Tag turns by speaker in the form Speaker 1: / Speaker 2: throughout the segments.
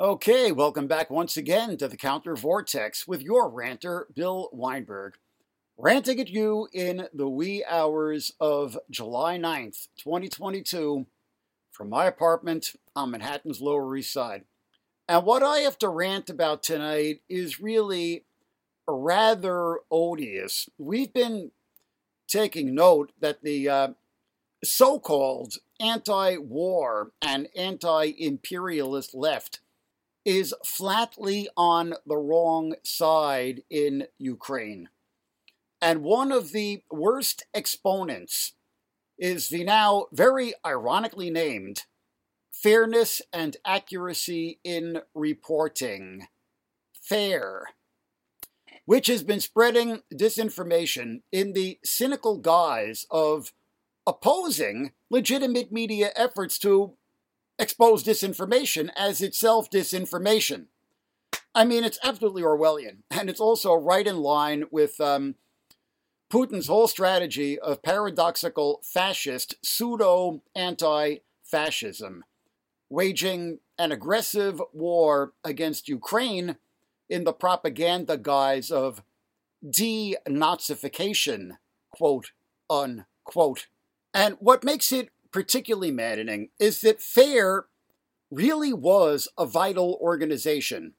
Speaker 1: Okay, welcome back once again to the Counter Vortex with your ranter, Bill Weinberg. Ranting at you in the wee hours of July 9th, 2022, from my apartment on Manhattan's Lower East Side. And what I have to rant about tonight is really rather odious. We've been taking note that the uh, so called anti war and anti imperialist left is flatly on the wrong side in Ukraine. And one of the worst exponents is the now very ironically named Fairness and Accuracy in Reporting, FAIR, which has been spreading disinformation in the cynical guise of opposing legitimate media efforts to expose disinformation as itself disinformation. I mean, it's absolutely Orwellian, and it's also right in line with um, Putin's whole strategy of paradoxical fascist pseudo anti fascism waging an aggressive war against Ukraine in the propaganda guise of denazification, quote unquote. And what makes it particularly maddening is that FAIR really was a vital organization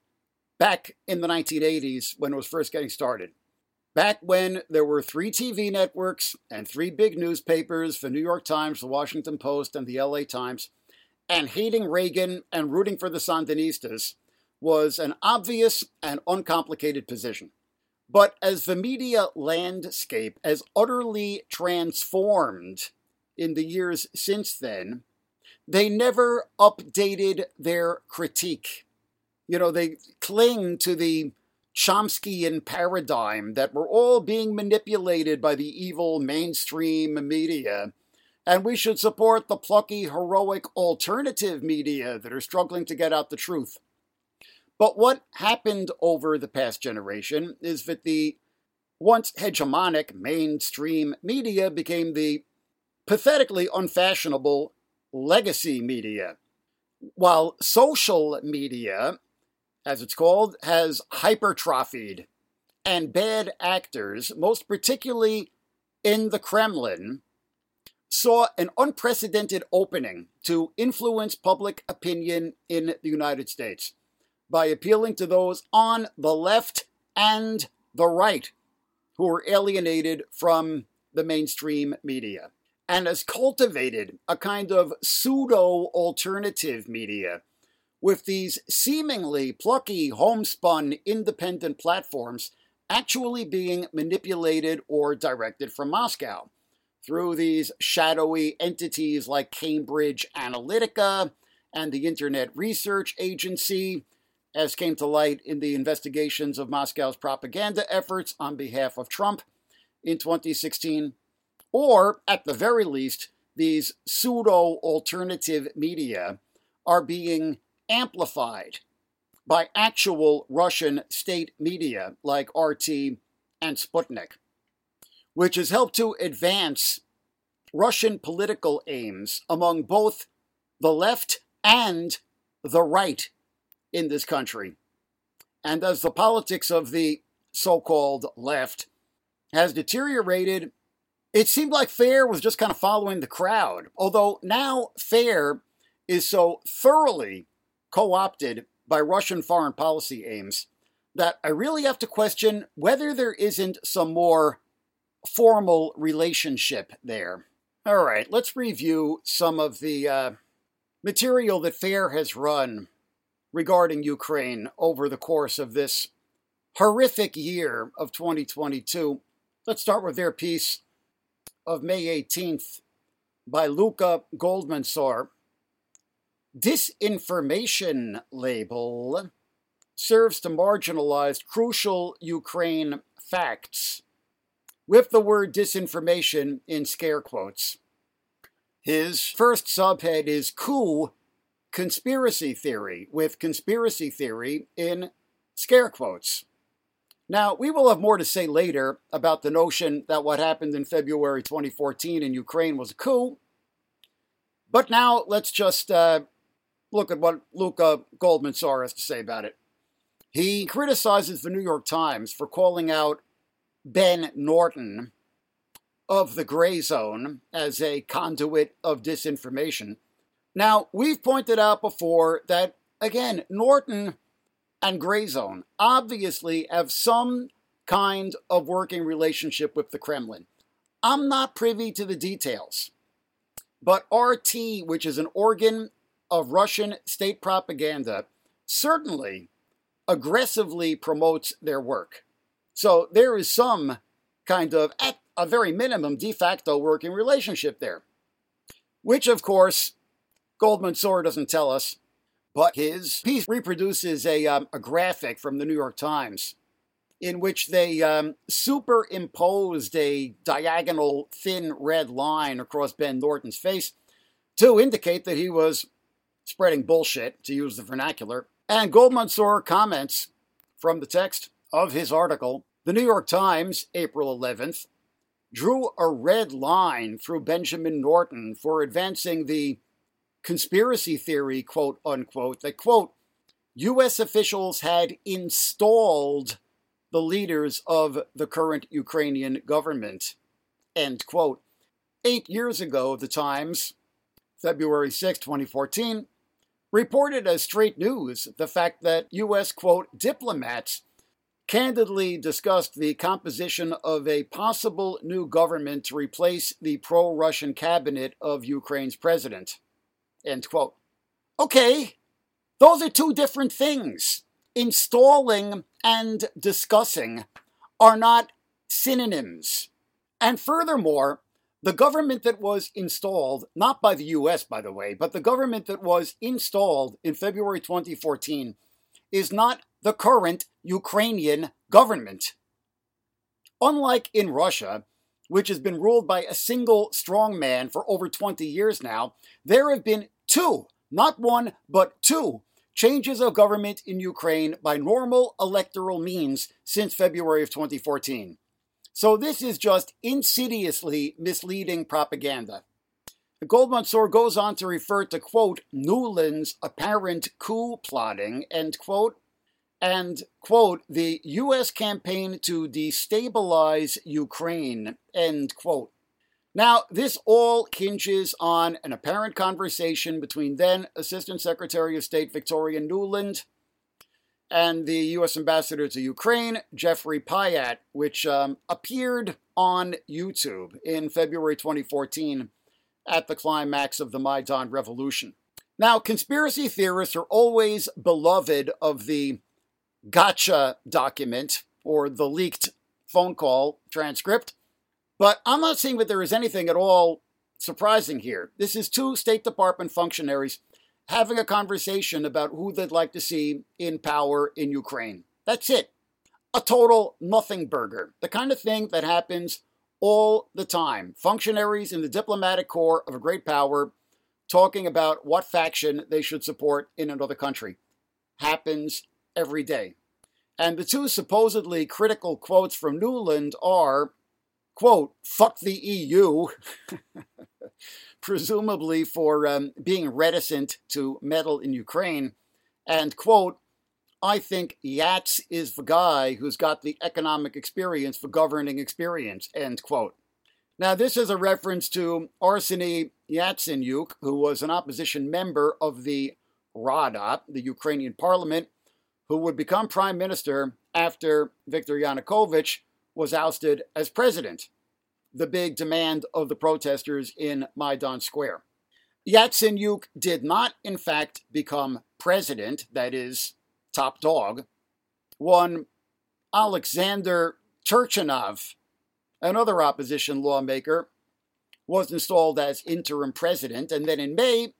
Speaker 1: back in the 1980s when it was first getting started. Back when there were three TV networks and three big newspapers the New York Times, the Washington Post, and the LA Times and hating Reagan and rooting for the Sandinistas was an obvious and uncomplicated position. But as the media landscape has utterly transformed in the years since then, they never updated their critique. You know, they cling to the Chomskyan paradigm that we're all being manipulated by the evil mainstream media and we should support the plucky, heroic alternative media that are struggling to get out the truth. But what happened over the past generation is that the once hegemonic mainstream media became the pathetically unfashionable legacy media, while social media, as it's called, has hypertrophied, and bad actors, most particularly in the Kremlin, saw an unprecedented opening to influence public opinion in the United States by appealing to those on the left and the right who were alienated from the mainstream media and has cultivated a kind of pseudo alternative media with these seemingly plucky homespun independent platforms actually being manipulated or directed from Moscow. Through these shadowy entities like Cambridge Analytica and the Internet Research Agency, as came to light in the investigations of Moscow's propaganda efforts on behalf of Trump in 2016, or at the very least, these pseudo alternative media are being amplified by actual Russian state media like RT and Sputnik which has helped to advance Russian political aims among both the left and the right in this country. And as the politics of the so called left has deteriorated, it seemed like FAIR was just kind of following the crowd. Although now FAIR is so thoroughly co opted by Russian foreign policy aims that I really have to question whether there isn't some more formal relationship there. All right, let's review some of the uh, material that FAIR has run regarding Ukraine over the course of this horrific year of 2022. Let's start with their piece of May 18th by Luca GoldMansour. Disinformation label serves to marginalize crucial Ukraine facts with the word disinformation in scare quotes. His first subhead is coup conspiracy theory, with conspiracy theory in scare quotes. Now, we will have more to say later about the notion that what happened in February 2014 in Ukraine was a coup. But now let's just uh, look at what Luca GoldMansour has to say about it. He criticizes the New York Times for calling out Ben Norton of the Grayzone as a conduit of disinformation. Now, we've pointed out before that, again, Norton and Grayzone obviously have some kind of working relationship with the Kremlin. I'm not privy to the details, but RT, which is an organ of Russian state propaganda, certainly aggressively promotes their work. So there is some kind of, at a very minimum, de facto working relationship there. Which, of course, GoldMansour doesn't tell us, but his piece reproduces a, um, a graphic from the New York Times in which they um, superimposed a diagonal thin red line across Ben Norton's face to indicate that he was spreading bullshit, to use the vernacular. And GoldMansour comments from the text of his article The New York Times, April 11th, drew a red line through Benjamin Norton for advancing the conspiracy theory, quote unquote, that, quote, U.S. officials had installed the leaders of the current Ukrainian government, end quote. Eight years ago, the Times, February 6, 2014, reported as straight news the fact that U.S., quote, diplomats candidly discussed the composition of a possible new government to replace the pro Russian cabinet of Ukraine's president. End quote. Okay, those are two different things. Installing and discussing are not synonyms. And furthermore, the government that was installed, not by the US, by the way, but the government that was installed in February 2014 is not the current Ukrainian government. Unlike in Russia, which has been ruled by a single strong man for over 20 years now, there have been two, not one, but two changes of government in Ukraine by normal electoral means since February of 2014. So this is just insidiously misleading propaganda. GoldMansour goes on to refer to, quote, Nuland's apparent coup plotting, end quote, and, quote, the U.S. campaign to destabilize Ukraine, end quote. Now, this all hinges on an apparent conversation between then Assistant Secretary of State Victoria Nuland and the U.S. Ambassador to Ukraine, Jeffrey Pyatt, which um, appeared on YouTube in February 2014 at the climax of the Maidan Revolution. Now, conspiracy theorists are always beloved of the gotcha document or the leaked phone call transcript, but I'm not seeing that there is anything at all surprising here. This is two State Department functionaries having a conversation about who they'd like to see in power in Ukraine. That's it. A total nothing burger. The kind of thing that happens all the time. Functionaries in the diplomatic corps of a great power talking about what faction they should support in another country. Happens every day. And the two supposedly critical quotes from Nuland are, quote, fuck the EU, presumably for um, being reticent to meddle in Ukraine, and, quote, I think Yats is the guy who's got the economic experience for governing experience, end quote. Now, this is a reference to Arseny Yatsenyuk, who was an opposition member of the Rada, the Ukrainian parliament, who would become prime minister after Viktor Yanukovych was ousted as president, the big demand of the protesters in Maidan Square. Yatsenyuk did not, in fact, become president, that is, top dog. One Alexander Turchinov, another opposition lawmaker, was installed as interim president, and then in May,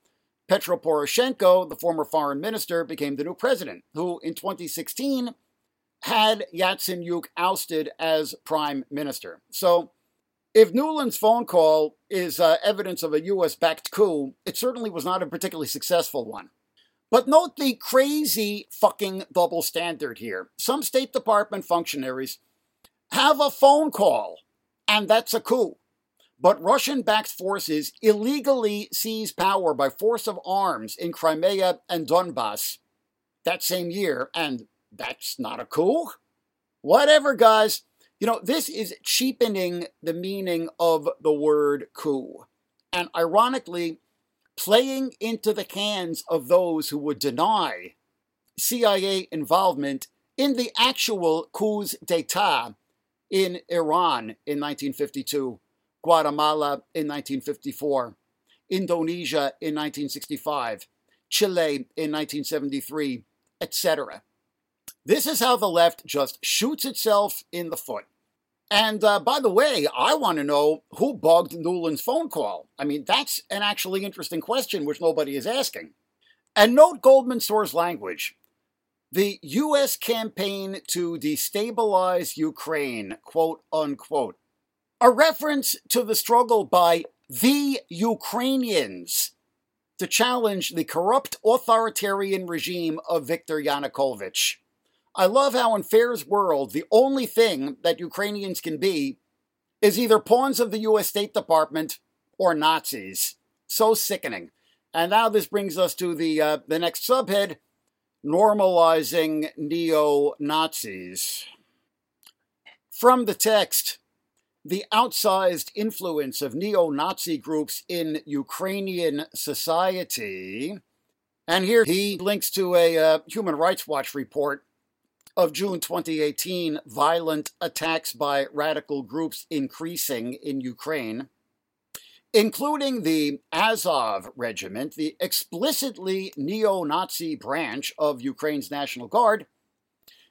Speaker 1: Petro Poroshenko, the former foreign minister, became the new president, who in 2016 had Yatsenyuk ousted as prime minister. So, if Nuland's phone call is uh, evidence of a U.S. backed coup, it certainly was not a particularly successful one. But note the crazy fucking double standard here. Some State Department functionaries have a phone call, and that's a coup. But Russian backed forces illegally seized power by force of arms in Crimea and Donbass that same year, and that's not a coup? Whatever, guys. You know, this is cheapening the meaning of the word coup. And ironically, playing into the hands of those who would deny CIA involvement in the actual coups d'etat in Iran in 1952, Guatemala in 1954, Indonesia in 1965, Chile in 1973, etc. This is how the left just shoots itself in the foot. And uh, by the way, I want to know who bugged Nuland's phone call. I mean, that's an actually interesting question which nobody is asking. And note Goldman Sachs' language. The U.S. campaign to destabilize Ukraine, quote unquote, a reference to the struggle by the Ukrainians to challenge the corrupt authoritarian regime of Viktor Yanukovych. I love how in Fair's world, the only thing that Ukrainians can be is either pawns of the U.S. State Department or Nazis. So sickening. And now this brings us to the uh, the next subhead: normalizing neo Nazis. From the text, the outsized influence of neo Nazi groups in Ukrainian society. And here he links to a uh, Human Rights Watch report of June 2018 violent attacks by radical groups increasing in Ukraine, including the Azov Regiment, the explicitly neo Nazi branch of Ukraine's National Guard,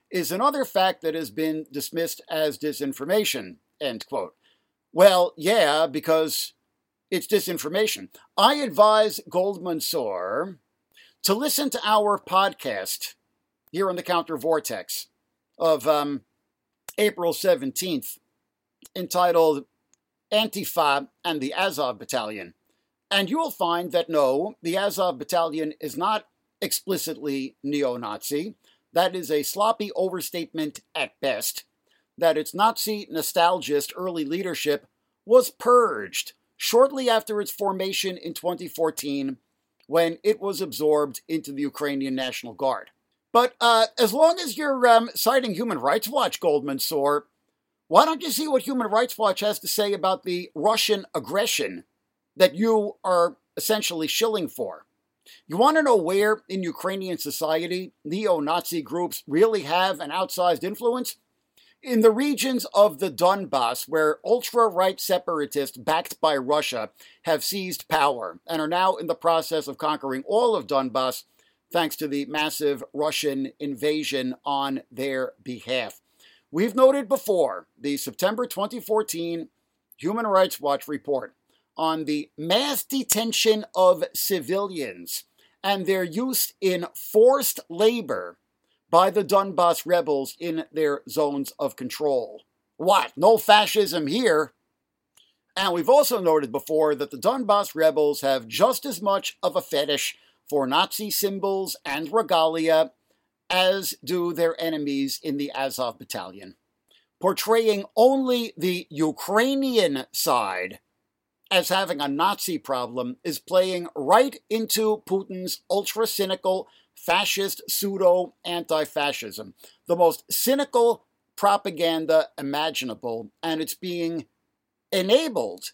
Speaker 1: is another fact that has been dismissed as disinformation End quote. Well, yeah, because it's disinformation. I advise Goldman Sachs to listen to our podcast here on the Counter Vortex of um, April 17th, entitled Antifa and the Azov Battalion. And you will find that no, the Azov Battalion is not explicitly neo Nazi. That is a sloppy overstatement at best that its Nazi nostalgist early leadership was purged shortly after its formation in 2014 when it was absorbed into the Ukrainian National Guard. But uh, as long as you're um, citing Human Rights Watch, Goldman Sachs, why don't you see what Human Rights Watch has to say about the Russian aggression that you are essentially shilling for? You want to know where in Ukrainian society neo Nazi groups really have an outsized influence? In the regions of the Donbass, where ultra right separatists backed by Russia have seized power and are now in the process of conquering all of Donbass thanks to the massive Russian invasion on their behalf. We've noted before the September 2014 Human Rights Watch report on the mass detention of civilians and their use in forced labor by the Donbass rebels in their zones of control. What? No fascism here. And we've also noted before that the Donbass rebels have just as much of a fetish for Nazi symbols and regalia as do their enemies in the Azov battalion, portraying only the Ukrainian side as having a Nazi problem is playing right into Putin's ultra cynical fascist pseudo anti fascism, the most cynical propaganda imaginable, and it's being enabled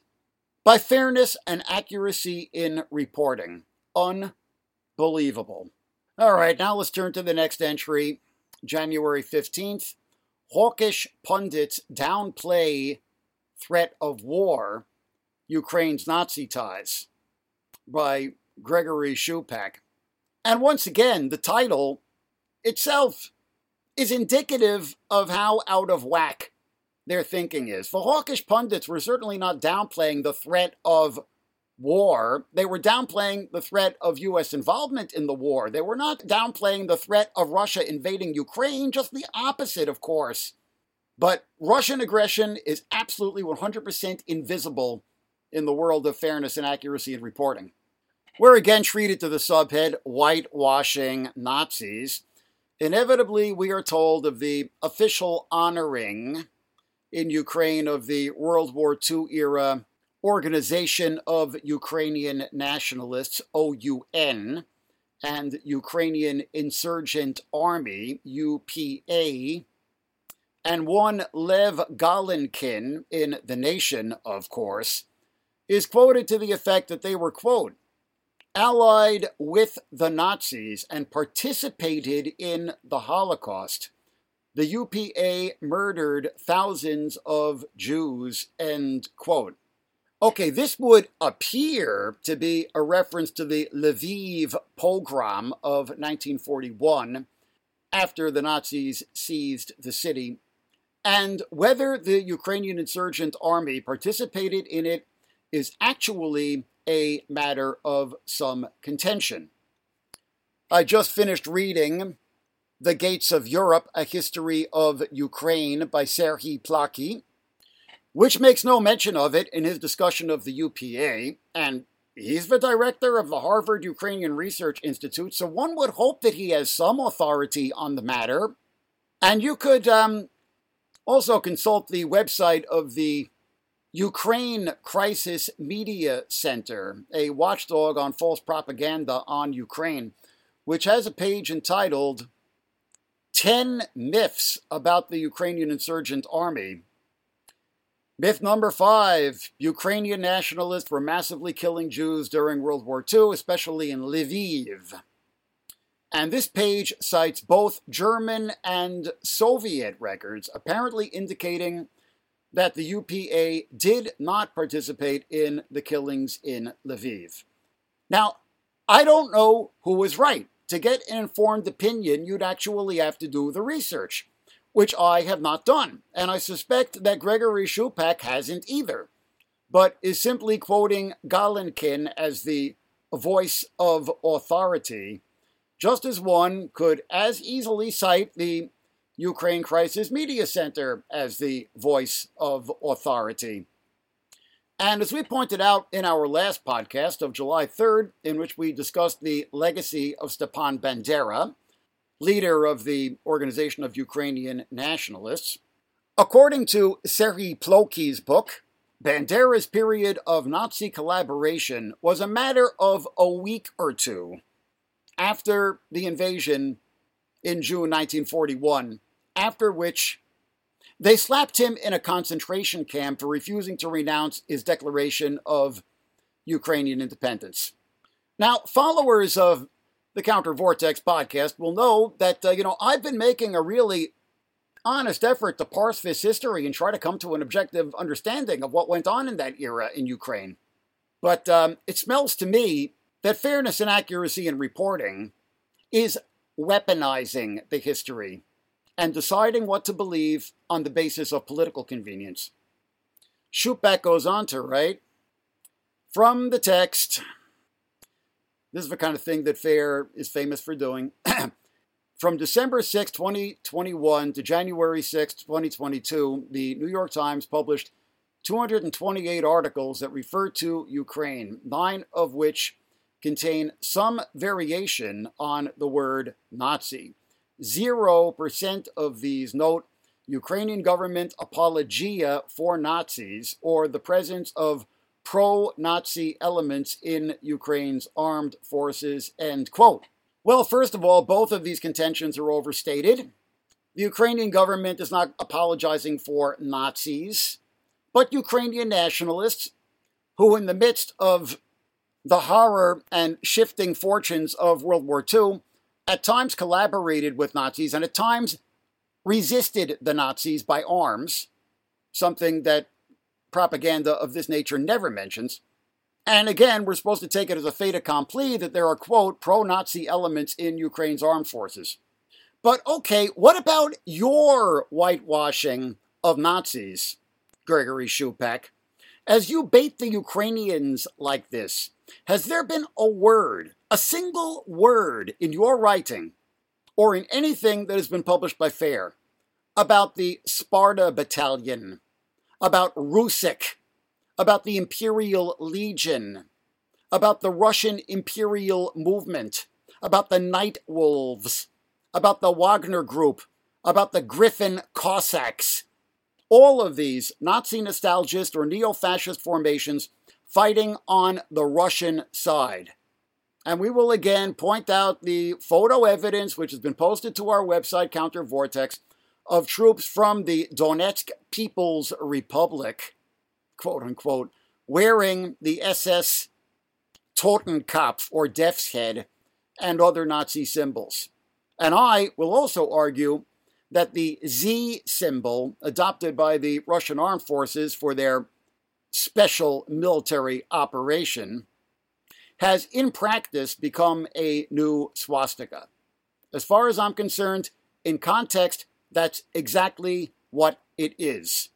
Speaker 1: by fairness and accuracy in reporting. Unbelievable. All right, now let's turn to the next entry, January 15th. Hawkish pundits downplay threat of war, Ukraine's Nazi ties, by Gregory Shupak. And once again, the title itself is indicative of how out of whack their thinking is. The hawkish pundits were certainly not downplaying the threat of war. They were downplaying the threat of U.S. involvement in the war. They were not downplaying the threat of Russia invading Ukraine, just the opposite, of course. But Russian aggression is absolutely 100% invisible in the world of fairness and accuracy in reporting. We're again treated to the subhead whitewashing Nazis. Inevitably, we are told of the official honoring in Ukraine of the World War II era Organization of Ukrainian Nationalists, OUN, and Ukrainian Insurgent Army, UPA, and one Lev Golinkin in The Nation, of course, is quoted to the effect that they were, quote, allied with the Nazis and participated in the Holocaust. The UPA murdered thousands of Jews, end quote. Okay, this would appear to be a reference to the Lviv pogrom of 1941 after the Nazis seized the city, and whether the Ukrainian insurgent army participated in it is actually a matter of some contention. I just finished reading The Gates of Europe A History of Ukraine by Serhiy Plokhy, which makes no mention of it in his discussion of the UPA, and he's the director of the Harvard Ukrainian Research Institute, so one would hope that he has some authority on the matter. And you could um, also consult the website of the Ukraine Crisis Media Center, a watchdog on false propaganda on Ukraine, which has a page entitled 10 Myths About the Ukrainian Insurgent Army Myth number five Ukrainian nationalists were massively killing Jews during World War II, especially in Lviv. And this page cites both German and Soviet records, apparently indicating that the UPA did not participate in the killings in Lviv. Now, I don't know who was right. To get an informed opinion, you'd actually have to do the research which I have not done, and I suspect that Gregory Shupak hasn't either, but is simply quoting Golinkin as the voice of authority, just as one could as easily cite the Ukraine Crisis Media Center as the voice of authority. And as we pointed out in our last podcast of July 3rd, in which we discussed the legacy of Stepan Bandera, leader of the Organization of Ukrainian Nationalists. According to Serhiy Plokhy's book, Bandera's period of Nazi collaboration was a matter of a week or two after the invasion in June 1941, after which they slapped him in a concentration camp for refusing to renounce his declaration of Ukrainian independence. Now, followers of the Counter Vortex podcast will know that, uh, you know, I've been making a really honest effort to parse this history and try to come to an objective understanding of what went on in that era in Ukraine. But um, it smells to me that fairness and accuracy in reporting is weaponizing the history and deciding what to believe on the basis of political convenience. Shupak goes on to write From the text, this is the kind of thing that FAIR is famous for doing. From December 6, 2021 to January 6, 2022, the New York Times published 228 articles that refer to Ukraine, nine of which contain some variation on the word Nazi. 0% of these note Ukrainian government apologia for Nazis or the presence of pro Nazi elements in Ukraine's armed forces. End quote. Well, first of all, both of these contentions are overstated. The Ukrainian government is not apologizing for Nazis, but Ukrainian nationalists who, in the midst of the horror and shifting fortunes of World War II, at times collaborated with Nazis and at times resisted the Nazis by arms, something that propaganda of this nature never mentions. And again, we're supposed to take it as a fait accompli that there are, quote, pro Nazi elements in Ukraine's armed forces. But okay, what about your whitewashing of Nazis, Gregory Shupak? As you bait the Ukrainians like this, has there been a word, a single word in your writing, or in anything that has been published by FAIR, about the Sparta Battalion about Rusich, about the Imperial Legion, about the Russian Imperial Movement, about the Night Wolves, about the Wagner Group, about the Griffin Cossacks, all of these Nazi nostalgist or neo fascist formations fighting on the Russian side. And we will again point out the photo evidence, which has been posted to our website, Counter Vortex, of troops from the Donetsk People's Republic, quote unquote, wearing the SS Totenkopf or Death's Head and other Nazi symbols. And I will also argue that the Z symbol adopted by the Russian armed forces for their special military operation has in practice become a new swastika. As far as I'm concerned, in context, that's exactly what it is.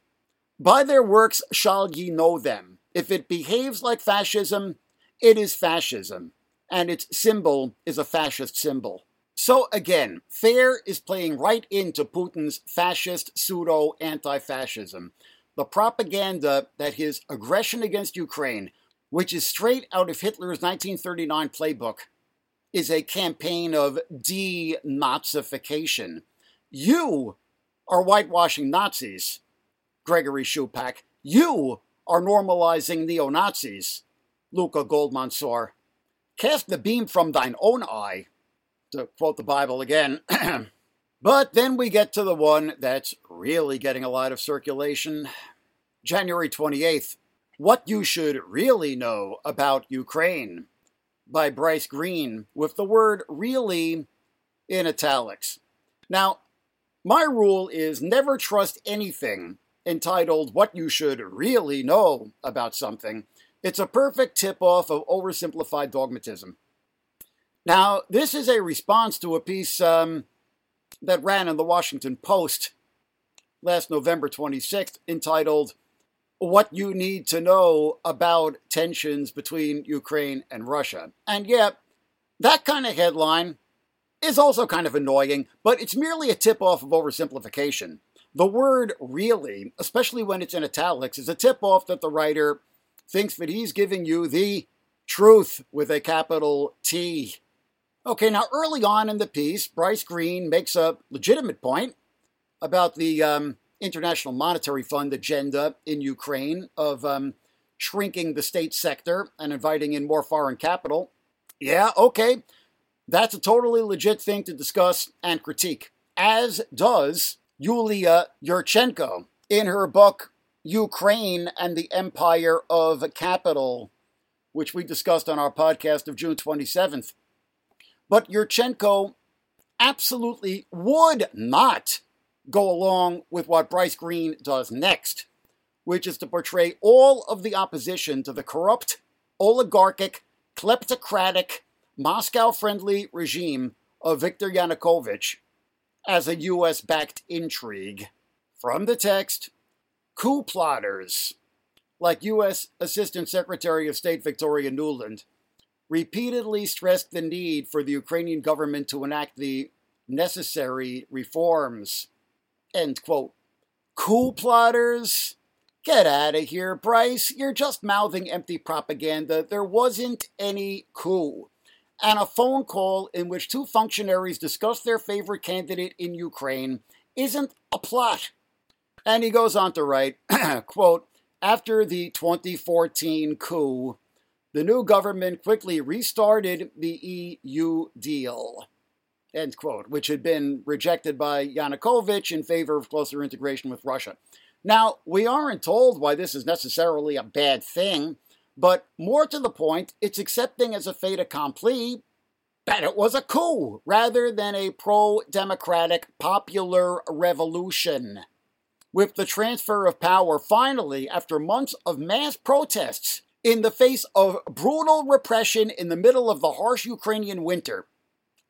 Speaker 1: By their works shall ye know them. If it behaves like fascism, it is fascism, and its symbol is a fascist symbol. So again, FAIR is playing right into Putin's fascist pseudo anti fascism. The propaganda that his aggression against Ukraine, which is straight out of Hitler's 1939 playbook, is a campaign of denazification. You are whitewashing Nazis, Gregory Shupak. You are normalizing neo Nazis, Luca GoldMansour. Cast the beam from thine own eye to quote the Bible again. but then we get to the one that's really getting a lot of circulation. January 28th, What You Should Really Know About Ukraine by Bryce Greene, with the word really in italics. Now, my rule is never trust anything entitled What You Should Really Know About Something. It's a perfect tip off of oversimplified dogmatism. Now, this is a response to a piece um, that ran in the Washington Post last November 26th entitled What You Need to Know About Tensions Between Ukraine and Russia. And yeah, that kind of headline is also kind of annoying, but it's merely a tip off of oversimplification. The word really, especially when it's in italics, is a tip off that the writer thinks that he's giving you the truth with a capital T. Okay, now early on in the piece, Bryce Greene makes a legitimate point about the um, International Monetary Fund agenda in Ukraine of um, shrinking the state sector and inviting in more foreign capital. Yeah, okay, that's a totally legit thing to discuss and critique, as does Yulia Yurchenko in her book Ukraine and the Empire of Capital, which we discussed on our podcast of June 27th. But Yurchenko absolutely would not go along with what Bryce Greene does next, which is to portray all of the opposition to the corrupt, oligarchic, kleptocratic, Moscow friendly regime of Viktor Yanukovych as a US backed intrigue. From the text, coup plotters, like U.S. Assistant Secretary of State Victoria Nuland, repeatedly stressed the need for the Ukrainian government to enact the necessary reforms. End quote. Coup plotters? Get out of here, Bryce. You're just mouthing empty propaganda. There wasn't any coup. And a phone call in which two functionaries discuss their favorite candidate in Ukraine isn't a plot. And he goes on to write, quote, after the 2014 coup, the new government quickly restarted the EU deal, end quote, which had been rejected by Yanukovych in favor of closer integration with Russia. Now, we aren't told why this is necessarily a bad thing, but more to the point, it's accepting as a fait accompli that it was a coup rather than a pro democratic popular revolution. With the transfer of power finally, after months of mass protests, in the face of brutal repression in the middle of the harsh Ukrainian winter,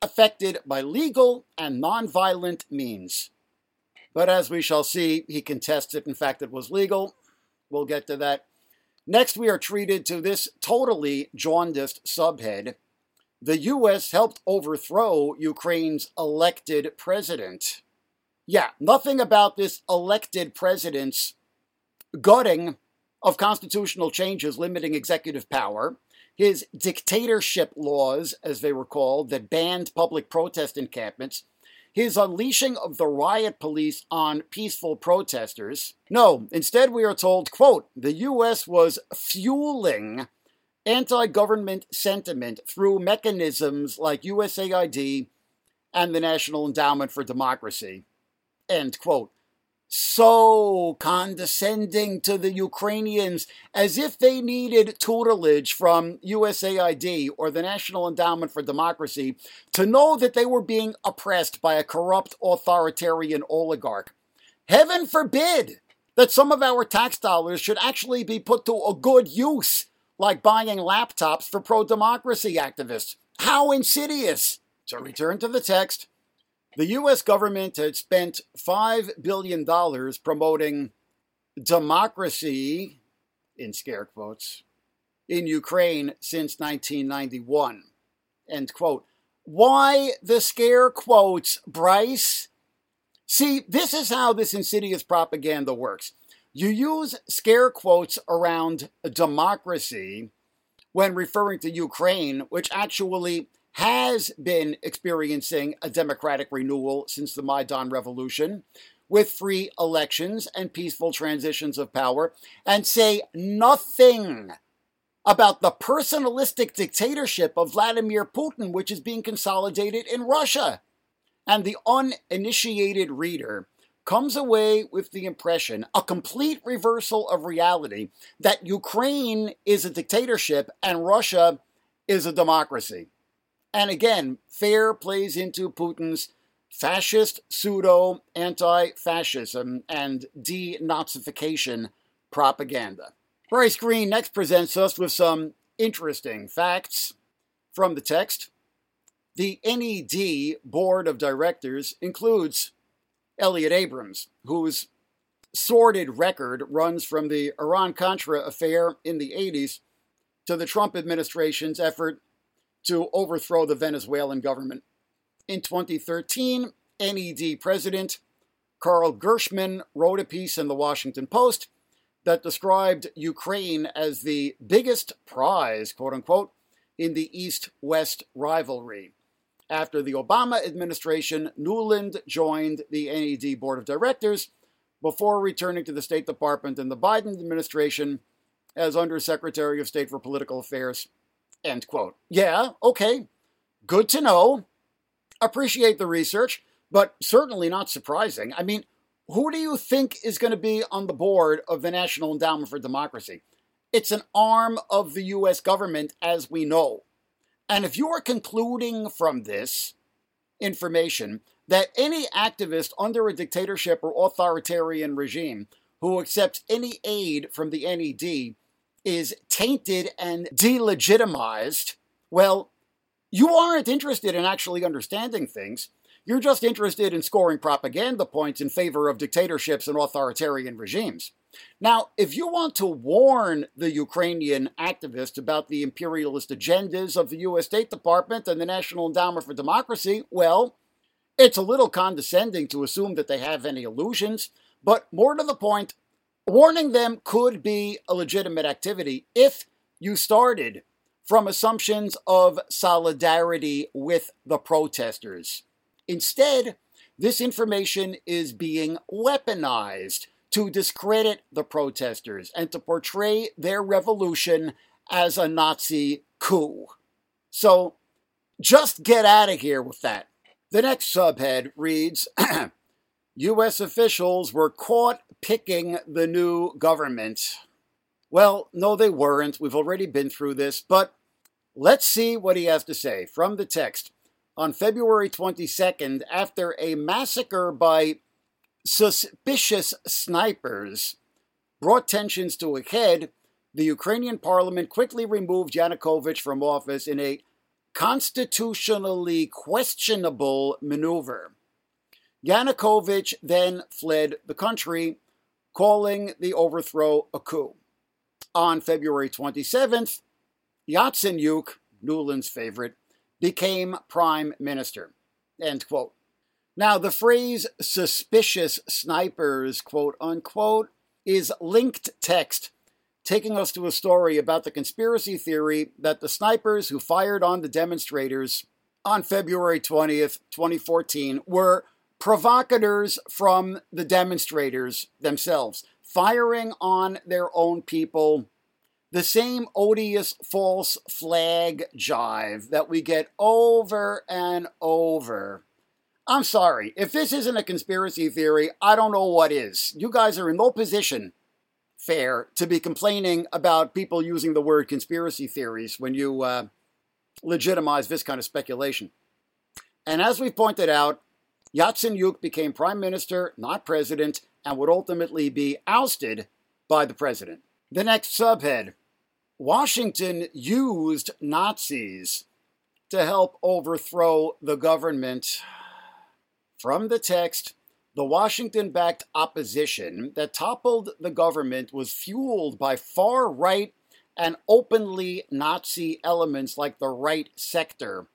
Speaker 1: affected by legal and nonviolent means. But as we shall see, he contests it. In fact, it was legal. We'll get to that. Next, we are treated to this totally jaundiced subhead. The U.S. helped overthrow Ukraine's elected president. Yeah, nothing about this elected president's gutting of constitutional changes limiting executive power, his dictatorship laws, as they were called, that banned public protest encampments, his unleashing of the riot police on peaceful protesters. No, instead we are told, quote, the US was fueling anti-government sentiment through mechanisms like USAID and the National Endowment for Democracy. End quote so condescending to the Ukrainians as if they needed tutelage from USAID or the National Endowment for Democracy to know that they were being oppressed by a corrupt authoritarian oligarch. Heaven forbid that some of our tax dollars should actually be put to a good use, like buying laptops for pro democracy activists. How insidious! To return to the text, the U.S. government had spent $5 billion promoting democracy, in scare quotes, in Ukraine since 1991. End quote. Why the scare quotes, Bryce? See, this is how this insidious propaganda works. You use scare quotes around democracy when referring to Ukraine, which actually has been experiencing a democratic renewal since the Maidan Revolution, with free elections and peaceful transitions of power, and say nothing about the personalistic dictatorship of Vladimir Putin, which is being consolidated in Russia. And the uninitiated reader comes away with the impression, a complete reversal of reality, that Ukraine is a dictatorship and Russia is a democracy. And again, fair plays into Putin's fascist pseudo anti fascism and denazification propaganda. Bryce Greene next presents us with some interesting facts from the text. The NED Board of Directors includes Elliott Abrams, whose sordid record runs from the Iran Contra affair in the 80s to the Trump administration's effort to overthrow the Venezuelan government. In 2013, NED President Carl Gershman wrote a piece in the Washington Post that described Ukraine as the biggest prize, quote unquote, in the East West rivalry. After the Obama administration, Nuland joined the NED Board of Directors before returning to the State Department in the Biden administration as Undersecretary of State for Political Affairs End quote. Yeah, okay. Good to know. Appreciate the research, but certainly not surprising. I mean, who do you think is going to be on the board of the National Endowment for Democracy? It's an arm of the U.S. government, as we know. And if you are concluding from this information that any activist under a dictatorship or authoritarian regime who accepts any aid from the NED is tainted and delegitimized, well, you aren't interested in actually understanding things. You're just interested in scoring propaganda points in favor of dictatorships and authoritarian regimes. Now, if you want to warn the Ukrainian activists about the imperialist agendas of the U.S. State Department and the National Endowment for Democracy, well, it's a little condescending to assume that they have any illusions, but more to the point, Warning them could be a legitimate activity if you started from assumptions of solidarity with the protesters. Instead, this information is being weaponized to discredit the protesters and to portray their revolution as a Nazi coup. So just get out of here with that. The next subhead reads U.S. officials were caught picking the new government. Well, no, they weren't. We've already been through this, but let's see what he has to say from the text. On February 22nd, after a massacre by suspicious snipers brought tensions to a head, the Ukrainian parliament quickly removed Yanukovych from office in a constitutionally questionable maneuver. Yanukovych then fled the country, calling the overthrow a coup. On February 27th, Yatsenyuk, Nuland's favorite, became prime minister. End quote. Now, the phrase suspicious snipers, quote unquote, is linked text, taking us to a story about the conspiracy theory that the snipers who fired on the demonstrators on February 20th, 2014, were provocateurs from the demonstrators themselves, firing on their own people. The same odious false flag jive that we get over and over. I'm sorry, if this isn't a conspiracy theory, I don't know what is. You guys are in no position, fair, to be complaining about people using the word conspiracy theories when you uh, legitimize this kind of speculation. And as we've pointed out, Yatsenyuk became prime minister, not president, and would ultimately be ousted by the president. The next subhead Washington used Nazis to help overthrow the government. From the text, the Washington backed opposition that toppled the government was fueled by far right and openly Nazi elements like the Right Sector.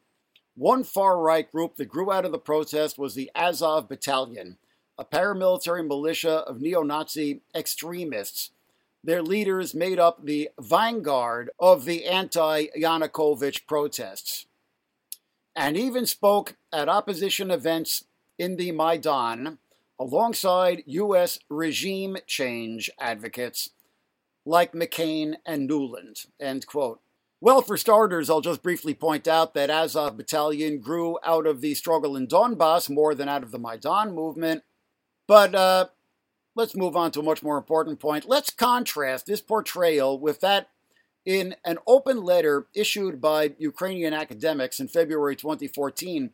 Speaker 1: One far right group that grew out of the protest was the Azov Battalion, a paramilitary militia of neo Nazi extremists. Their leaders made up the vanguard of the anti Yanukovych protests and even spoke at opposition events in the Maidan alongside U.S. regime change advocates like McCain and Nuland. End quote. Well, for starters, I'll just briefly point out that Azov Battalion grew out of the struggle in Donbass more than out of the Maidan movement. But uh, let's move on to a much more important point. Let's contrast this portrayal with that in an open letter issued by Ukrainian academics in February 2014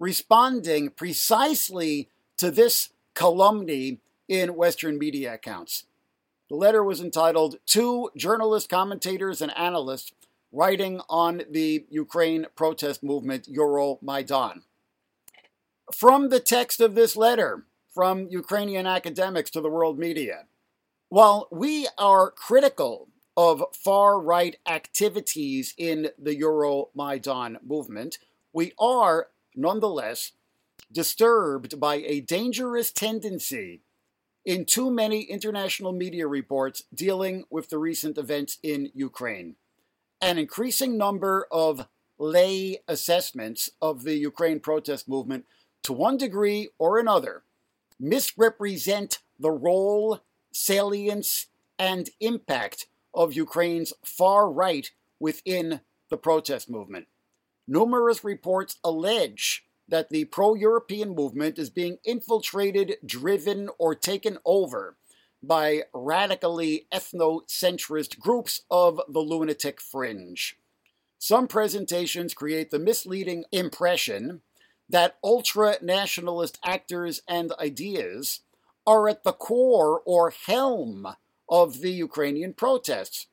Speaker 1: responding precisely to this calumny in Western media accounts. The letter was entitled Two Journalists, Commentators, and Analysts Writing on the Ukraine Protest Movement Euromaidan. From the text of this letter, from Ukrainian academics to the world media, while we are critical of far right activities in the Euromaidan movement, we are nonetheless disturbed by a dangerous tendency in too many international media reports dealing with the recent events in Ukraine. An increasing number of lay assessments of the Ukraine protest movement, to one degree or another, misrepresent the role, salience, and impact of Ukraine's far right within the protest movement. Numerous reports allege that the pro European movement is being infiltrated, driven, or taken over by radically ethnocentrist groups of the lunatic fringe. Some presentations create the misleading impression that ultra nationalist actors and ideas are at the core or helm of the Ukrainian protests.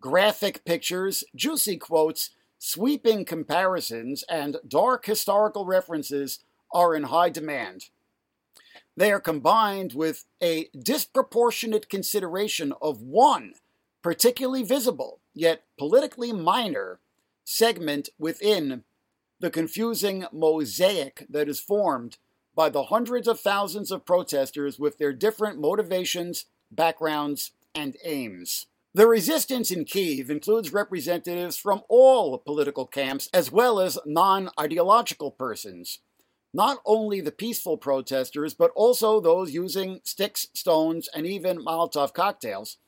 Speaker 1: Graphic pictures, juicy quotes, Sweeping comparisons and dark historical references are in high demand. They are combined with a disproportionate consideration of one particularly visible, yet politically minor, segment within the confusing mosaic that is formed by the hundreds of thousands of protesters with their different motivations, backgrounds, and aims. The resistance in Kiev includes representatives from all political camps as well as non ideological persons. Not only the peaceful protesters, but also those using sticks, stones, and even Molotov cocktails.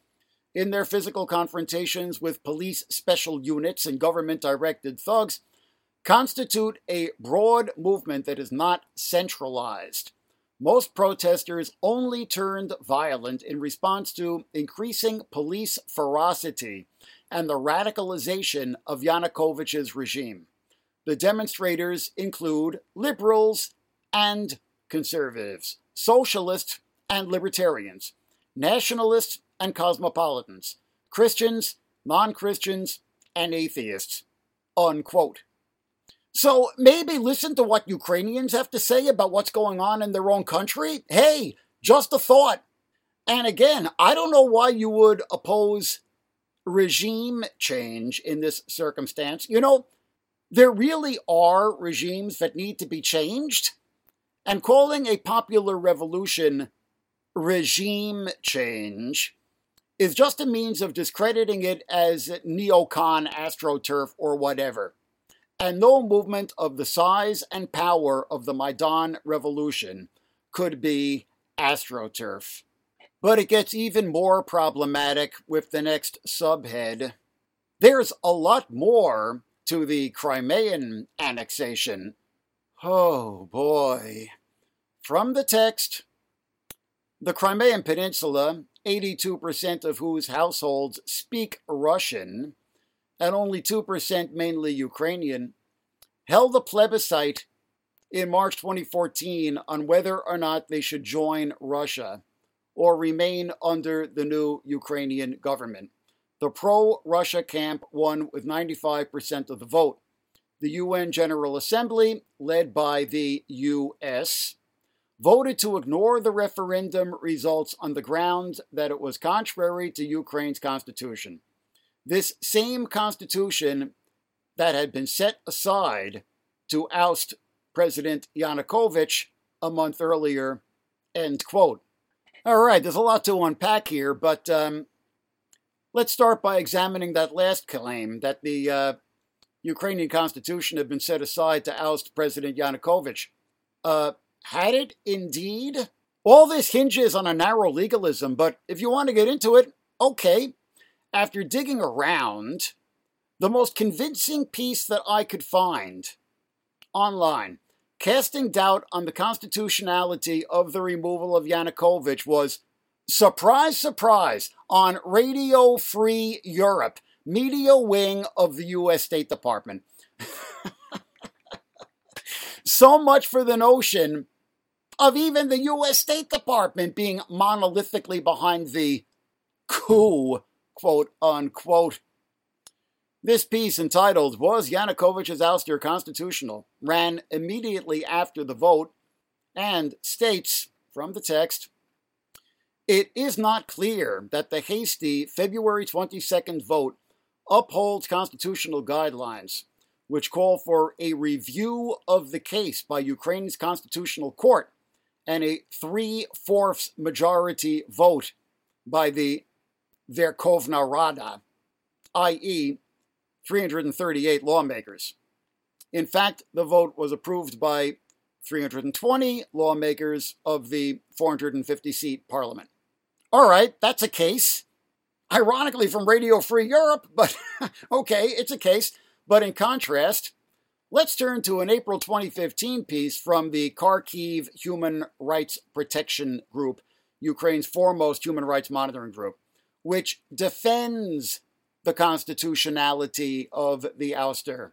Speaker 1: In their physical confrontations with police special units and government directed thugs, constitute a broad movement that is not centralized. Most protesters only turned violent in response to increasing police ferocity and the radicalization of Yanukovych's regime. The demonstrators include liberals and conservatives, socialists and libertarians, nationalists and cosmopolitans, Christians, non Christians, and atheists. Unquote. So maybe listen to what Ukrainians have to say about what's going on in their own country. Hey, just a thought. And again, I don't know why you would oppose regime change in this circumstance. You know, there really are regimes that need to be changed. And calling a popular revolution regime change is just a means of discrediting it as neocon, astroturf, or whatever. and no movement of the size and power of the Maidan revolution could be astroturf. But it gets even more problematic with the next subhead. There's a lot more to the Crimean annexation. Oh boy. From the text, the Crimean Peninsula, 82% of whose households speak Russian, and only 2% mainly Ukrainian, held a plebiscite in March 2014 on whether or not they should join Russia or remain under the new Ukrainian government. The pro Russia camp won with 95% of the vote. The UN General Assembly, led by the US, voted to ignore the referendum results on the grounds that it was contrary to Ukraine's constitution. This same constitution that had been set aside to oust President Yanukovych a month earlier. End quote. All right, there's a lot to unpack here, but um, let's start by examining that last claim that the uh, Ukrainian constitution had been set aside to oust President Yanukovych. Uh, had it indeed? All this hinges on a narrow legalism, but if you want to get into it, okay. After digging around, the most convincing piece that I could find online casting doubt on the constitutionality of the removal of Yanukovych was surprise, surprise on Radio Free Europe, media wing of the U.S. State Department. so much for the notion of even the U.S. State Department being monolithically behind the coup, quote unquote, this piece, entitled Was Yanukovych's Ouster Constitutional, ran immediately after the vote and states from the text It is not clear that the hasty February 22nd vote upholds constitutional guidelines, which call for a review of the case by Ukraine's constitutional court and a three fourths majority vote by the Verkhovna Rada, i.e., 338 lawmakers. In fact, the vote was approved by 320 lawmakers of the 450 seat parliament. All right, that's a case. Ironically, from Radio Free Europe, but okay, it's a case. But in contrast, let's turn to an April 2015 piece from the Kharkiv Human Rights Protection Group, Ukraine's foremost human rights monitoring group, which defends the constitutionality of the ouster.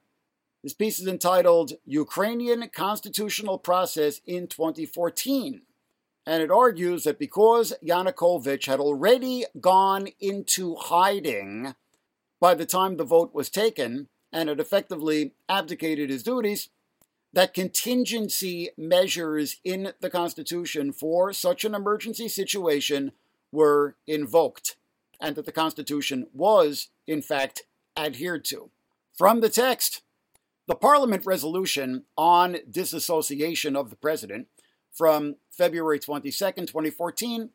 Speaker 1: This piece is entitled Ukrainian Constitutional Process in 2014, and it argues that because Yanukovych had already gone into hiding by the time the vote was taken and had effectively abdicated his duties, that contingency measures in the Constitution for such an emergency situation were invoked and that the Constitution was, in fact, adhered to. From the text, the Parliament resolution on disassociation of the President from February 22, 2014,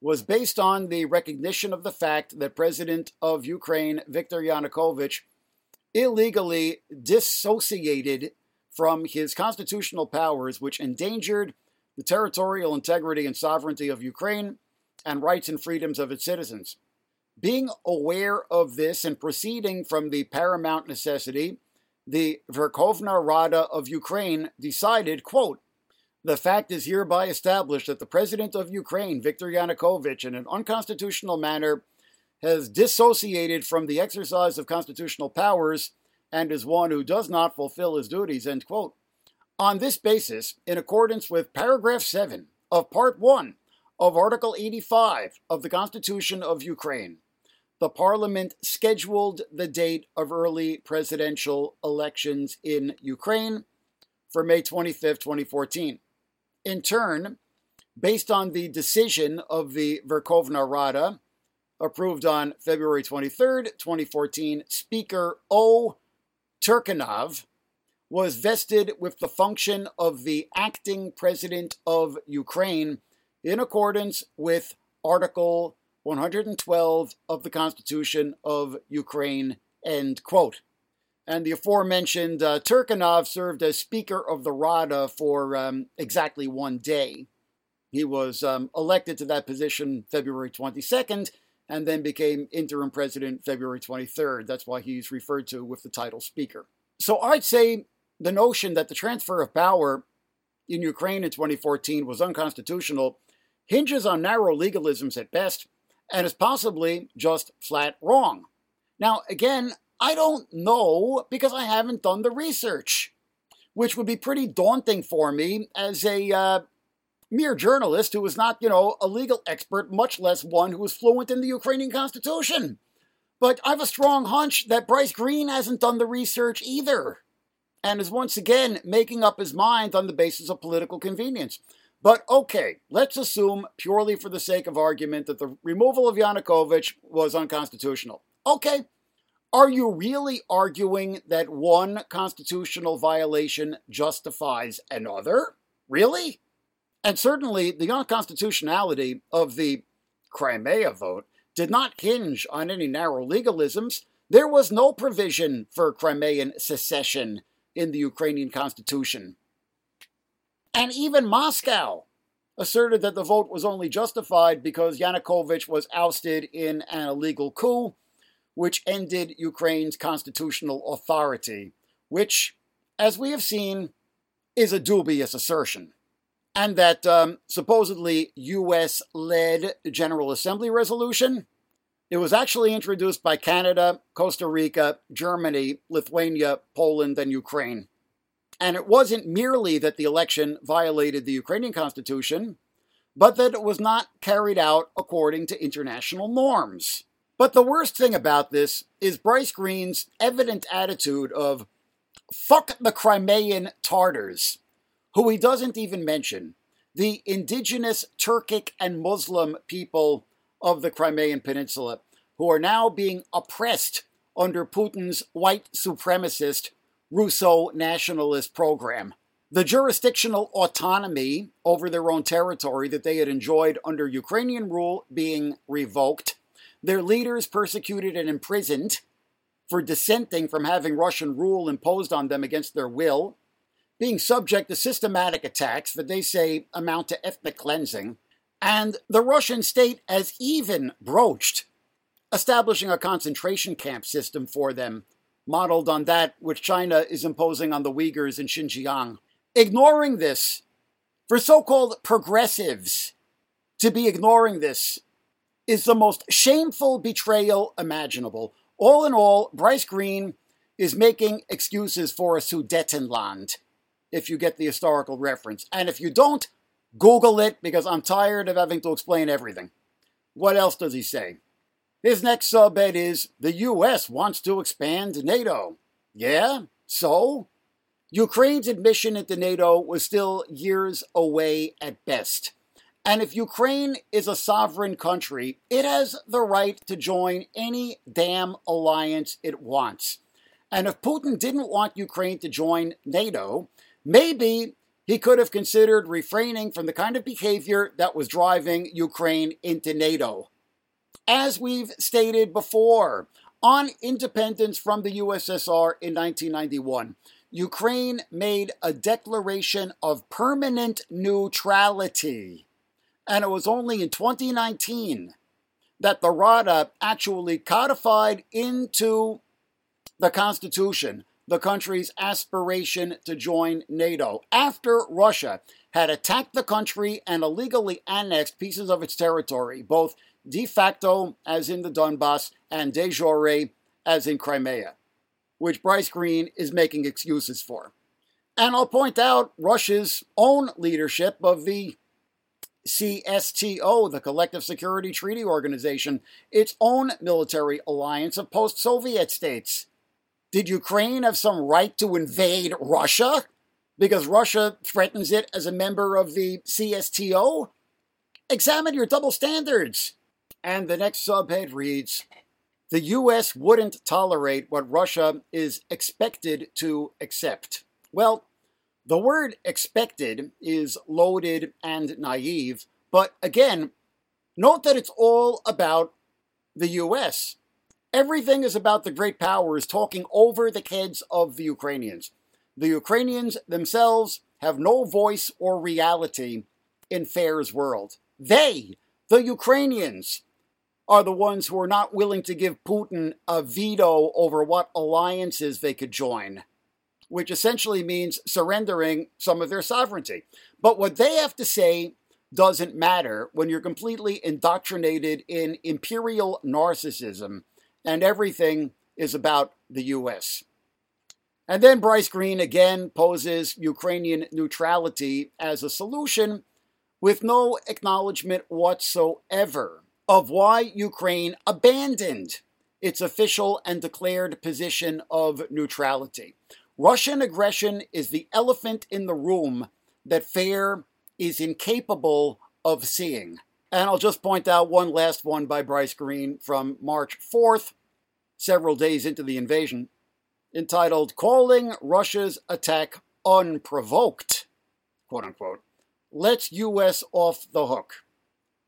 Speaker 1: was based on the recognition of the fact that President of Ukraine Viktor Yanukovych illegally dissociated from his constitutional powers, which endangered the territorial integrity and sovereignty of Ukraine and rights and freedoms of its citizens. Being aware of this and proceeding from the paramount necessity, the Verkhovna Rada of Ukraine decided, quote, the fact is hereby established that the President of Ukraine, Viktor Yanukovych, in an unconstitutional manner, has dissociated from the exercise of constitutional powers and is one who does not fulfill his duties, end quote. On this basis, in accordance with paragraph 7 of part 1 of Article 85 of the Constitution of Ukraine, the parliament scheduled the date of early presidential elections in Ukraine for May 25, 2014. In turn, based on the decision of the Verkhovna Rada, approved on February 23, 2014, Speaker O. Turchinov was vested with the function of the acting president of Ukraine in accordance with Article 112 of the Constitution of Ukraine, end quote. And the aforementioned uh, Turchinov served as Speaker of the Rada for um, exactly one day. He was um, elected to that position February 22nd and then became interim president February 23rd. That's why he's referred to with the title Speaker. So I'd say the notion that the transfer of power in Ukraine in 2014 was unconstitutional hinges on narrow legalisms at best and is possibly just flat wrong. Now, again, I don't know because I haven't done the research, which would be pretty daunting for me as a uh, mere journalist who is not, you know, a legal expert, much less one who is fluent in the Ukrainian constitution. But I have a strong hunch that Bryce Greene hasn't done the research either and is once again making up his mind on the basis of political convenience. But okay, let's assume, purely for the sake of argument, that the removal of Yanukovych was unconstitutional. Okay, are you really arguing that one constitutional violation justifies another? Really? And certainly, the unconstitutionality of the Crimea vote did not hinge on any narrow legalisms. There was no provision for Crimean secession in the Ukrainian constitution. And even Moscow asserted that the vote was only justified because Yanukovych was ousted in an illegal coup, which ended Ukraine's constitutional authority, which, as we have seen, is a dubious assertion. And that um, supposedly US led General Assembly resolution it was actually introduced by Canada, Costa Rica, Germany, Lithuania, Poland, and Ukraine. And it wasn't merely that the election violated the Ukrainian constitution, but that it was not carried out according to international norms. But the worst thing about this is Bryce Greene's evident attitude of fuck the Crimean Tartars, who he doesn't even mention, the indigenous Turkic and Muslim people of the Crimean Peninsula, who are now being oppressed under Putin's white supremacist Russo nationalist program. The jurisdictional autonomy over their own territory that they had enjoyed under Ukrainian rule being revoked, their leaders persecuted and imprisoned for dissenting from having Russian rule imposed on them against their will, being subject to systematic attacks that they say amount to ethnic cleansing, and the Russian state has even broached establishing a concentration camp system for them, modeled on that which China is imposing on the Uyghurs in Xinjiang. Ignoring this, for so called progressives to be ignoring this, is the most shameful betrayal imaginable. All in all, Bryce Greene is making excuses for a Sudetenland, if you get the historical reference. And if you don't, Google it because I'm tired of having to explain everything. What else does he say? His next subhead is The U.S. wants to expand NATO. Yeah? So? Ukraine's admission into NATO was still years away at best. And if Ukraine is a sovereign country, it has the right to join any damn alliance it wants. And if Putin didn't want Ukraine to join NATO, maybe he could have considered refraining from the kind of behavior that was driving Ukraine into NATO. As we've stated before, on independence from the USSR in 1991, Ukraine made a declaration of permanent neutrality. And it was only in 2019 that the Rada actually codified into the Constitution the country's aspiration to join NATO after Russia had attacked the country and illegally annexed pieces of its territory, both de facto, as in the Donbass, and de jure, as in Crimea, which Bryce Greene is making excuses for. And I'll point out Russia's own leadership of the CSTO, the Collective Security Treaty Organization, its own military alliance of post Soviet states did Ukraine have some right to invade Russia because Russia threatens it as a member of the CSTO? Examine your double standards. And the next subhead reads The U.S. wouldn't tolerate what Russia is expected to accept. Well, the word expected is loaded and naive, but again, note that it's all about the U.S. Everything is about the great powers talking over the heads of the Ukrainians. The Ukrainians themselves have no voice or reality in Fair's world. They, the Ukrainians, are the ones who are not willing to give Putin a veto over what alliances they could join, which essentially means surrendering some of their sovereignty. But what they have to say doesn't matter when you're completely indoctrinated in imperial narcissism and everything is about the U.S. And then Bryce Greene again poses Ukrainian neutrality as a solution with no acknowledgement whatsoever of why Ukraine abandoned its official and declared position of neutrality. Russian aggression is the elephant in the room that Fair is incapable of seeing. And I'll just point out one last one by Bryce Greene from March 4th, several days into the invasion, entitled Calling Russia's Attack Unprovoked, quote unquote, lets US off the hook.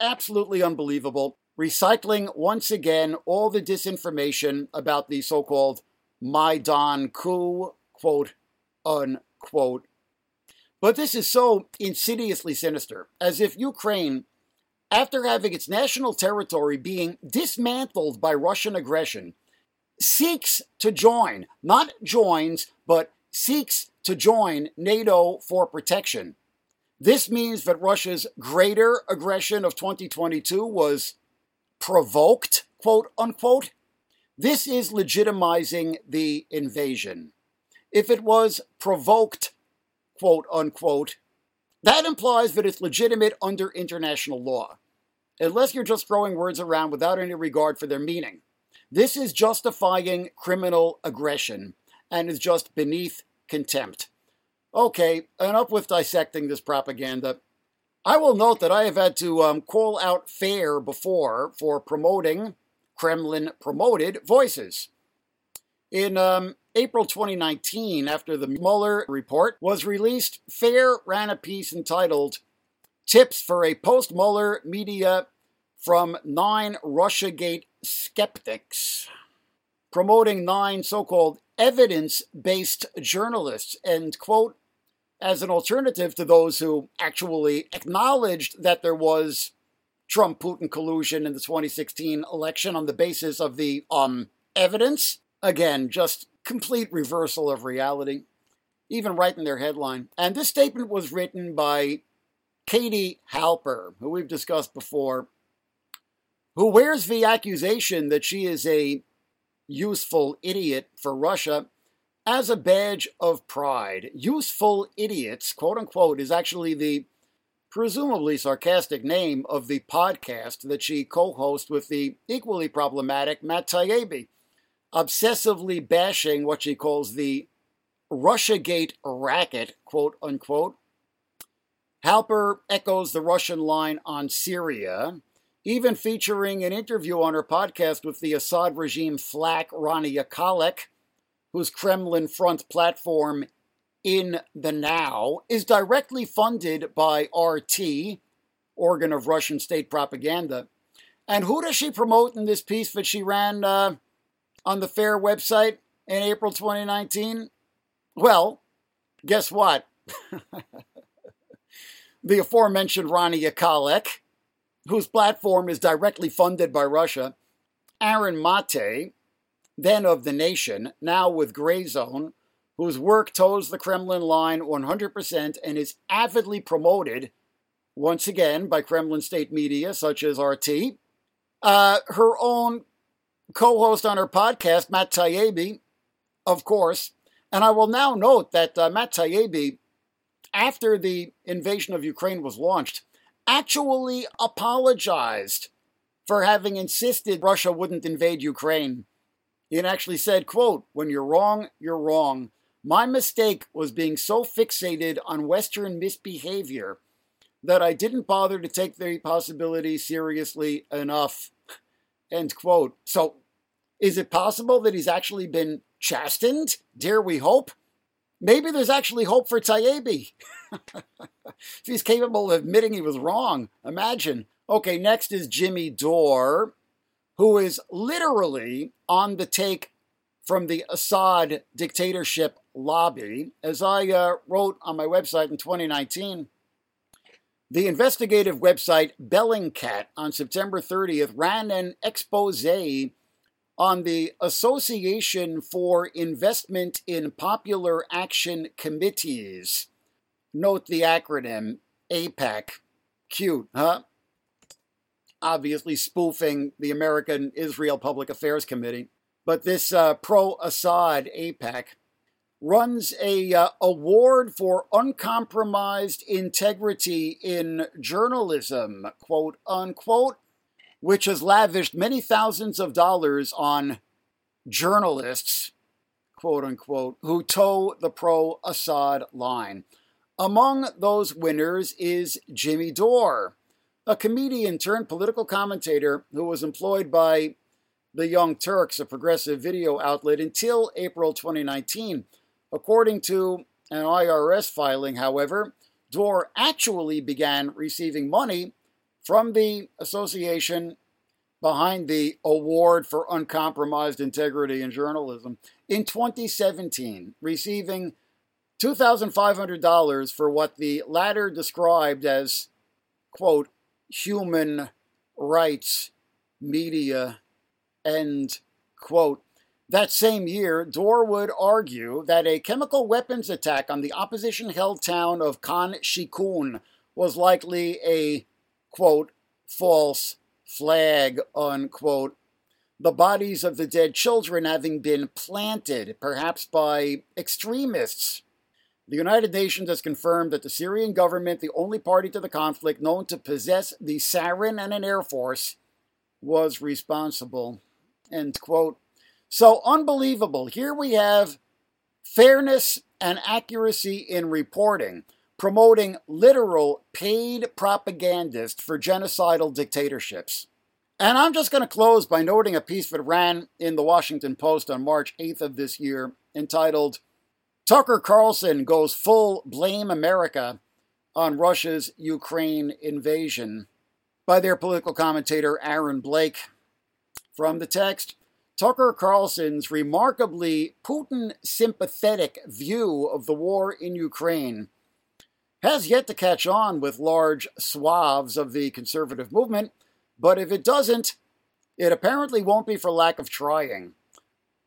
Speaker 1: Absolutely unbelievable. Recycling once again all the disinformation about the so called Maidan coup, quote unquote. But this is so insidiously sinister, as if Ukraine after having its national territory being dismantled by Russian aggression, seeks to join, not joins, but seeks to join NATO for protection. This means that Russia's greater aggression of 2022 was provoked, quote unquote. This is legitimizing the invasion. If it was provoked, quote unquote, that implies that it's legitimate under international law unless you're just throwing words around without any regard for their meaning. This is justifying criminal aggression and is just beneath contempt. Okay, enough with dissecting this propaganda. I will note that I have had to um, call out FAIR before for promoting Kremlin promoted voices. In um, April 2019, after the Mueller report was released, FAIR ran a piece entitled Tips for a Post Mueller Media from Nine Russiagate Skeptics, promoting nine so called evidence based journalists, and quote, as an alternative to those who actually acknowledged that there was Trump Putin collusion in the 2016 election on the basis of the um, evidence. Again, just complete reversal of reality, even right in their headline. And this statement was written by Katie Halper, who we've discussed before, who wears the accusation that she is a useful idiot for Russia as a badge of pride. Useful idiots, quote unquote, is actually the presumably sarcastic name of the podcast that she co hosts with the equally problematic Matt Taibbi, obsessively bashing what she calls the Russiagate racket, quote unquote. Halper echoes the Russian line on Syria even featuring an interview on her podcast with the Assad regime flack Rania Khalek, whose Kremlin front platform in the Now is directly funded by RT, organ of Russian state propaganda. And who does she promote in this piece that she ran uh, on the FAIR website in April 2019? Well, guess what? the aforementioned Rania Khalek whose platform is directly funded by Russia, Aaron Mate, then of The Nation, now with Grayzone, whose work toes the Kremlin line 100% and is avidly promoted, once again, by Kremlin state media such as RT. Uh, her own co host on her podcast, Matt Taibbi, of course. And I will now note that uh, Matt Taibbi, after the invasion of Ukraine was launched, actually apologized for having insisted Russia wouldn't invade Ukraine. He actually said, quote, when you're wrong, you're wrong. My mistake was being so fixated on Western misbehavior that I didn't bother to take the possibility seriously enough. End quote. So, is it possible that he's actually been chastened? Dare we hope? Maybe there's actually hope for Taibbi. if he's capable of admitting he was wrong, imagine. Okay, next is Jimmy Dore, who is literally on the take from the Assad dictatorship lobby. As I uh, wrote on my website in 2019, the investigative website Bellingcat on September 30th ran an expose on the Association for Investment in Popular Action Committees. Note the acronym AIPAC. Cute, huh? Obviously spoofing the American Israel Public Affairs Committee. But this uh, pro Assad AIPAC runs a uh, award for uncompromised integrity in journalism, quote unquote, which has lavished many thousands of dollars on journalists, quote unquote, who toe the pro Assad line. Among those winners is Jimmy Dore, a comedian turned political commentator who was employed by the Young Turks, a progressive video outlet, until April 2019. According to an IRS filing, however, Dore actually began receiving money from the association behind the Award for Uncompromised Integrity in Journalism in 2017, receiving $2,500 for what the latter described as, quote, human rights media, end quote. That same year, Dore would argue that a chemical weapons attack on the opposition held town of Khan Shaykhun was likely a, quote, false flag, unquote. The bodies of the dead children having been planted, perhaps by extremists. The United Nations has confirmed that the Syrian government, the only party to the conflict known to possess the sarin and an air force, was responsible. End quote. So unbelievable. Here we have fairness and accuracy in reporting, promoting literal paid propagandists for genocidal dictatorships. And I'm just going to close by noting a piece that ran in the Washington Post on March 8th of this year entitled Tucker Carlson Goes Full Blame America on Russia's Ukraine Invasion by their political commentator Aaron Blake. From the text, Tucker Carlson's remarkably Putin sympathetic view of the war in Ukraine has yet to catch on with large swaths of the conservative movement, but if it doesn't, it apparently won't be for lack of trying.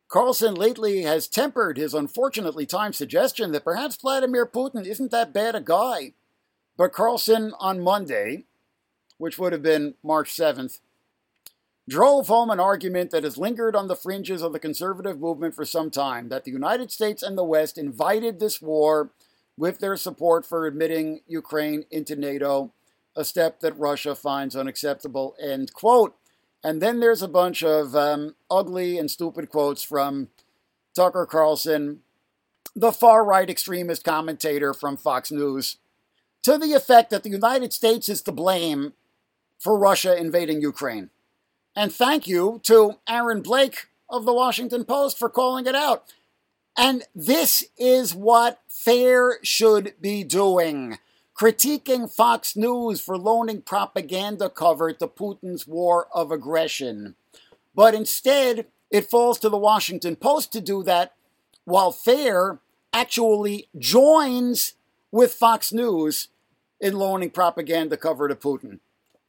Speaker 1: Carlson lately has tempered his unfortunately timed suggestion that perhaps Vladimir Putin isn't that bad a guy. But Carlson on Monday, which would have been March 7th, drove home an argument that has lingered on the fringes of the conservative movement for some time that the United States and the West invited this war with their support for admitting Ukraine into NATO, a step that Russia finds unacceptable. End quote. And then there's a bunch of um, ugly and stupid quotes from Tucker Carlson, the far right extremist commentator from Fox News, to the effect that the United States is to blame for Russia invading Ukraine. And thank you to Aaron Blake of the Washington Post for calling it out. And this is what FAIR should be doing critiquing Fox News for loaning propaganda cover to Putin's war of aggression. But instead, it falls to the Washington Post to do that, while FAIR actually joins with Fox News in loaning propaganda cover to Putin.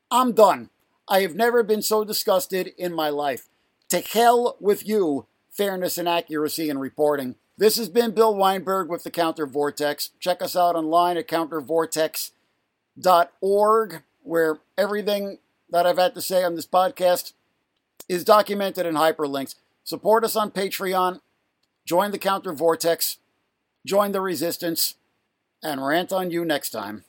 Speaker 1: I'm done. I have never been so disgusted in my life. To hell with you, fairness and accuracy in reporting. This has been Bill Weinberg with the Counter Vortex. Check us out online at countervortex.org, where everything that I've had to say on this podcast is documented in hyperlinks. Support us on Patreon, join the Counter Vortex, join the resistance, and rant on you next time.